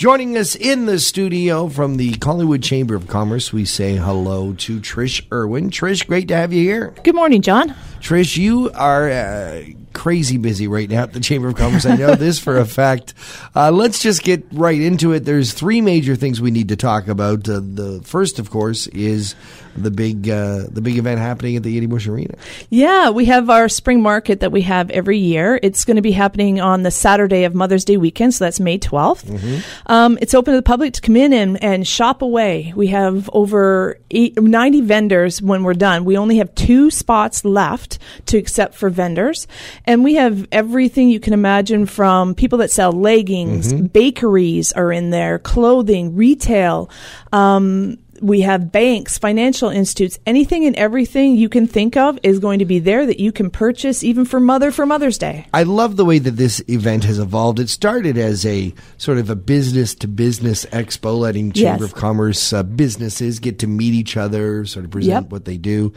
Joining us in the studio from the Collingwood Chamber of Commerce, we say hello to Trish Irwin. Trish, great to have you here. Good morning, John. Trish, you are uh, crazy busy right now at the Chamber of Commerce. I know this for a fact. Uh, let's just get right into it. There's three major things we need to talk about. Uh, the first, of course, is the big uh, the big event happening at the Eddie Bush Arena. Yeah, we have our spring market that we have every year. It's going to be happening on the Saturday of Mother's Day weekend, so that's May 12th. Mm-hmm. Um, it's open to the public to come in and, and shop away. We have over eight, 90 vendors when we're done. We only have two spots left to accept for vendors. And we have everything you can imagine from people that sell leggings, mm-hmm. bakeries are in there, clothing, retail. Um, we have banks, financial institutes, anything and everything you can think of is going to be there that you can purchase even for mother for Mother's Day. I love the way that this event has evolved. It started as a sort of a business to business expo, letting Chamber yes. of Commerce uh, businesses get to meet each other, sort of present yep. what they do.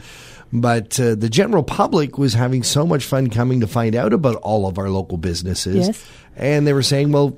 But uh, the general public was having so much fun coming to find out about all of our local businesses. Yes. And they were saying, well,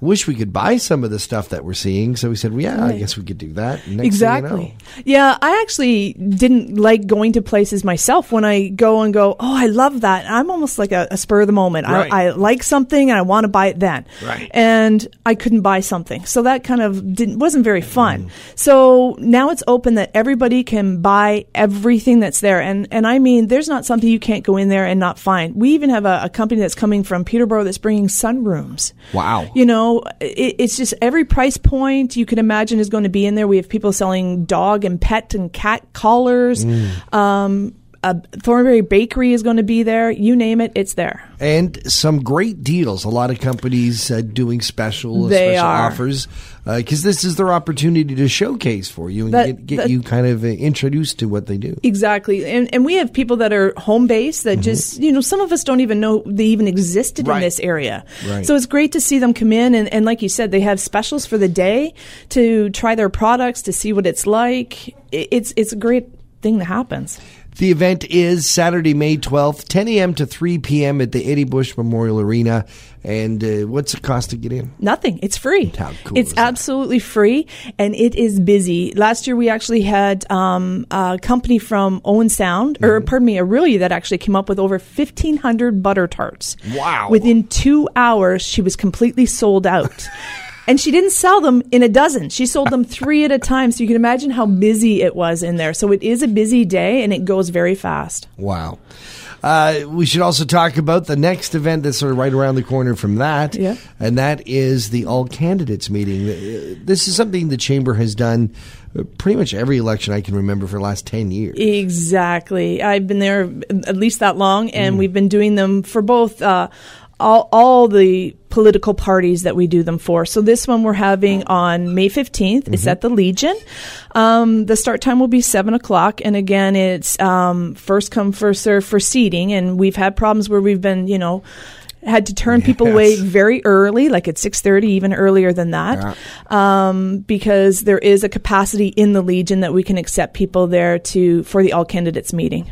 wish we could buy some of the stuff that we're seeing. So we said, well, yeah, right. I guess we could do that. Next exactly. You know. Yeah, I actually didn't like going to places myself when I go and go, oh, I love that. I'm almost like a, a spur of the moment. Right. I, I, like something and I want to buy it then. Right. And I couldn't buy something. So that kind of didn't, wasn't very fun. Mm. So now it's open that everybody can buy everything that's there. And, and I mean, there's not something you can't go in there and not find. We even have a, a company that's coming from Peterborough that's bringing sunrooms. Wow. You know, it, it's just every price point you can imagine is going to be in there. We have people selling dog and pet and cat collars. Mm. Um, a Thornbury Bakery is going to be there. You name it, it's there. And some great deals. A lot of companies uh, doing special they special are. offers because uh, this is their opportunity to showcase for you and that, get, get that, you kind of uh, introduced to what they do. Exactly, and and we have people that are home based that mm-hmm. just you know some of us don't even know they even existed right. in this area. Right. So it's great to see them come in and, and like you said, they have specials for the day to try their products to see what it's like. It's it's a great thing that happens. The event is Saturday, May 12th, 10 a.m. to 3 p.m. at the Eddie Bush Memorial Arena. And uh, what's the cost to get in? Nothing. It's free. How cool it's absolutely free, and it is busy. Last year, we actually had um, a company from Owen Sound, mm-hmm. or pardon me, Orillia that actually came up with over 1,500 butter tarts. Wow. Within two hours, she was completely sold out. And she didn't sell them in a dozen. She sold them three at a time. So you can imagine how busy it was in there. So it is a busy day and it goes very fast. Wow. Uh, we should also talk about the next event that's sort of right around the corner from that, yeah. and that is the all candidates meeting. Uh, this is something the chamber has done uh, pretty much every election I can remember for the last 10 years. Exactly. I've been there at least that long, and mm. we've been doing them for both uh, all, all the political parties that we do them for. So this one we're having on May 15th. Mm-hmm. It's at the Legion. Um, the start time will be 7 o'clock. And again, it's um, first come, first serve for seating. And we've had problems where we've been, you know, had to turn yes. people away very early, like at 6.30, even earlier than that, yeah. um, because there is a capacity in the Legion that we can accept people there to for the all candidates meeting.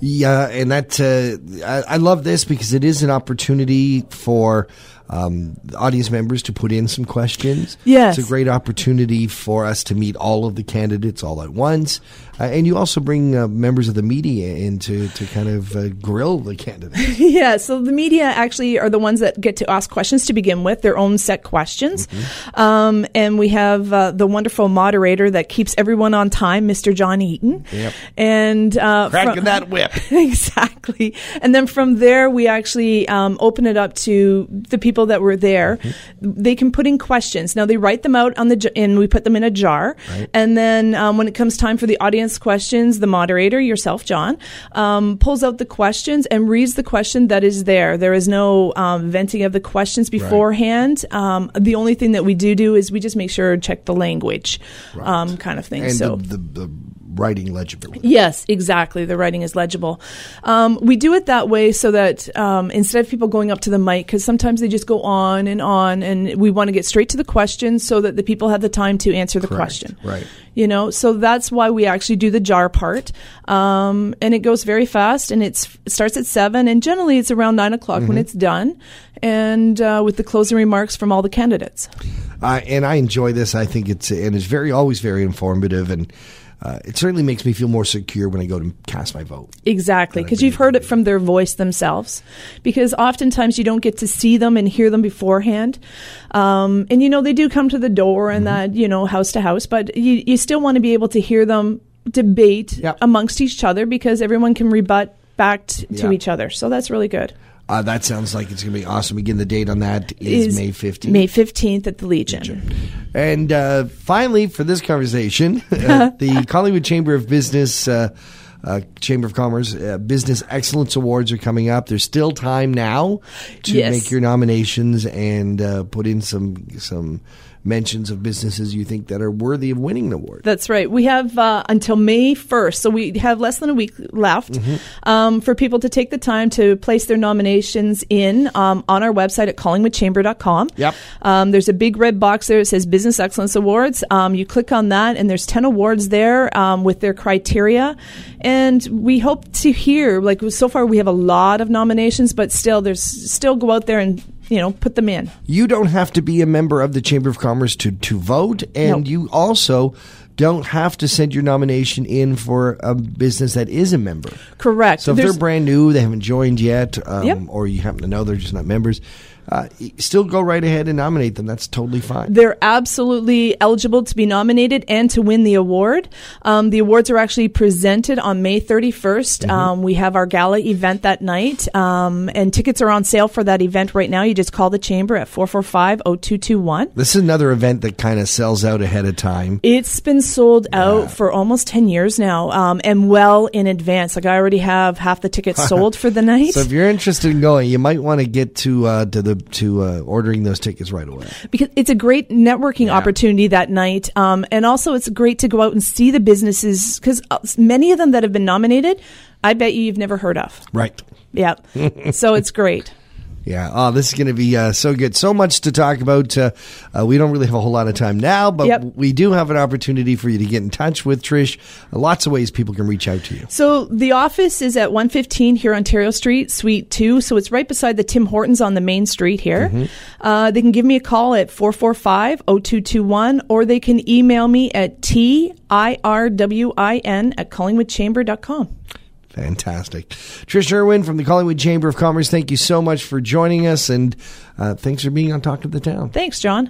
Yeah, and that uh, I, I, love this because it is an opportunity for um, audience members to put in some questions. Yes, it's a great opportunity for us to meet all of the candidates all at once. Uh, and you also bring uh, members of the media in to, to kind of uh, grill the candidates. yeah, so the media actually are the ones that get to ask questions to begin with, their own set questions. Mm-hmm. Um, and we have uh, the wonderful moderator that keeps everyone on time, Mr. John Eaton. Yep. And uh, cracking from, that whip. exactly. And then from there, we actually um, open it up to the people that were there. Mm-hmm. They can put in questions. Now, they write them out on the, and we put them in a jar. Right. And then um, when it comes time for the audience questions, the moderator, yourself, John, um, pulls out the questions and reads the question that is there. There is no um, venting of the questions beforehand. Right. Um, the only thing that we do do is we just make sure check the language, right. Um, kind of thing. And so the, the, the writing legible. Yes, exactly. The writing is legible. Um, we do it that way so that um, instead of people going up to the mic, because sometimes they just go on and on, and we want to get straight to the question so that the people have the time to answer the Correct. question. Right. You know, so that's why we actually do the jar part, um, and it goes very fast, and it's it starts at seven, and generally it's around nine o'clock mm-hmm. when it's done, and uh, with the closing remarks from all the candidates. Uh, and I enjoy this. I think it's and it's very always very informative and uh, it certainly makes me feel more secure when I go to cast my vote. Exactly, because you've heard it from their voice themselves. Because oftentimes you don't get to see them and hear them beforehand. Um, and you know, they do come to the door and mm-hmm. that, you know, house to house, but you, you still want to be able to hear them debate yep. amongst each other because everyone can rebut back t- to each other. So that's really good. Uh, that sounds like it's going to be awesome. Again, the date on that is, is May 15th. May 15th at the Legion. Legion. And uh, finally, for this conversation, uh, the Collingwood Chamber of Business. Uh, uh, Chamber of Commerce uh, Business Excellence Awards are coming up. There's still time now to yes. make your nominations and uh, put in some some mentions of businesses you think that are worthy of winning an award. That's right. We have uh, until May 1st, so we have less than a week left mm-hmm. um, for people to take the time to place their nominations in um, on our website at collingwoodchamber.com. Yep. Um, there's a big red box there that says Business Excellence Awards. Um, you click on that, and there's 10 awards there um, with their criteria. And we hope to hear, like, so far we have a lot of nominations, but still, there's still go out there and you know, put them in. You don't have to be a member of the Chamber of Commerce to, to vote, and nope. you also don't have to send your nomination in for a business that is a member. Correct. So if There's, they're brand new, they haven't joined yet, um, yep. or you happen to know they're just not members, uh, still go right ahead and nominate them. That's totally fine. They're absolutely eligible to be nominated and to win the award. Um, the awards are actually presented on May 31st. Mm-hmm. Um, we have our gala event that night, um, and tickets are on sale for that event right now. You just call the chamber at 445 0221. This is another event that kind of sells out ahead of time. It's been sold out for almost 10 years now um, and well in advance. Like I already have half the tickets sold for the night. So if you're interested in going, you might want to get to uh, to the to uh, ordering those tickets right away because it's a great networking yeah. opportunity that night, um, and also it's great to go out and see the businesses because uh, many of them that have been nominated, I bet you you've never heard of. Right. Yeah. so it's great. Yeah. Oh, this is going to be uh, so good. So much to talk about. Uh, uh, we don't really have a whole lot of time now, but yep. we do have an opportunity for you to get in touch with Trish. Uh, lots of ways people can reach out to you. So the office is at 115 here, Ontario Street, Suite 2. So it's right beside the Tim Hortons on the main street here. Mm-hmm. Uh, they can give me a call at 445 0221 or they can email me at T I R W I N at collingwoodchamber.com. Fantastic. Trish Irwin from the Collingwood Chamber of Commerce, thank you so much for joining us and uh, thanks for being on Talk of the Town. Thanks, John.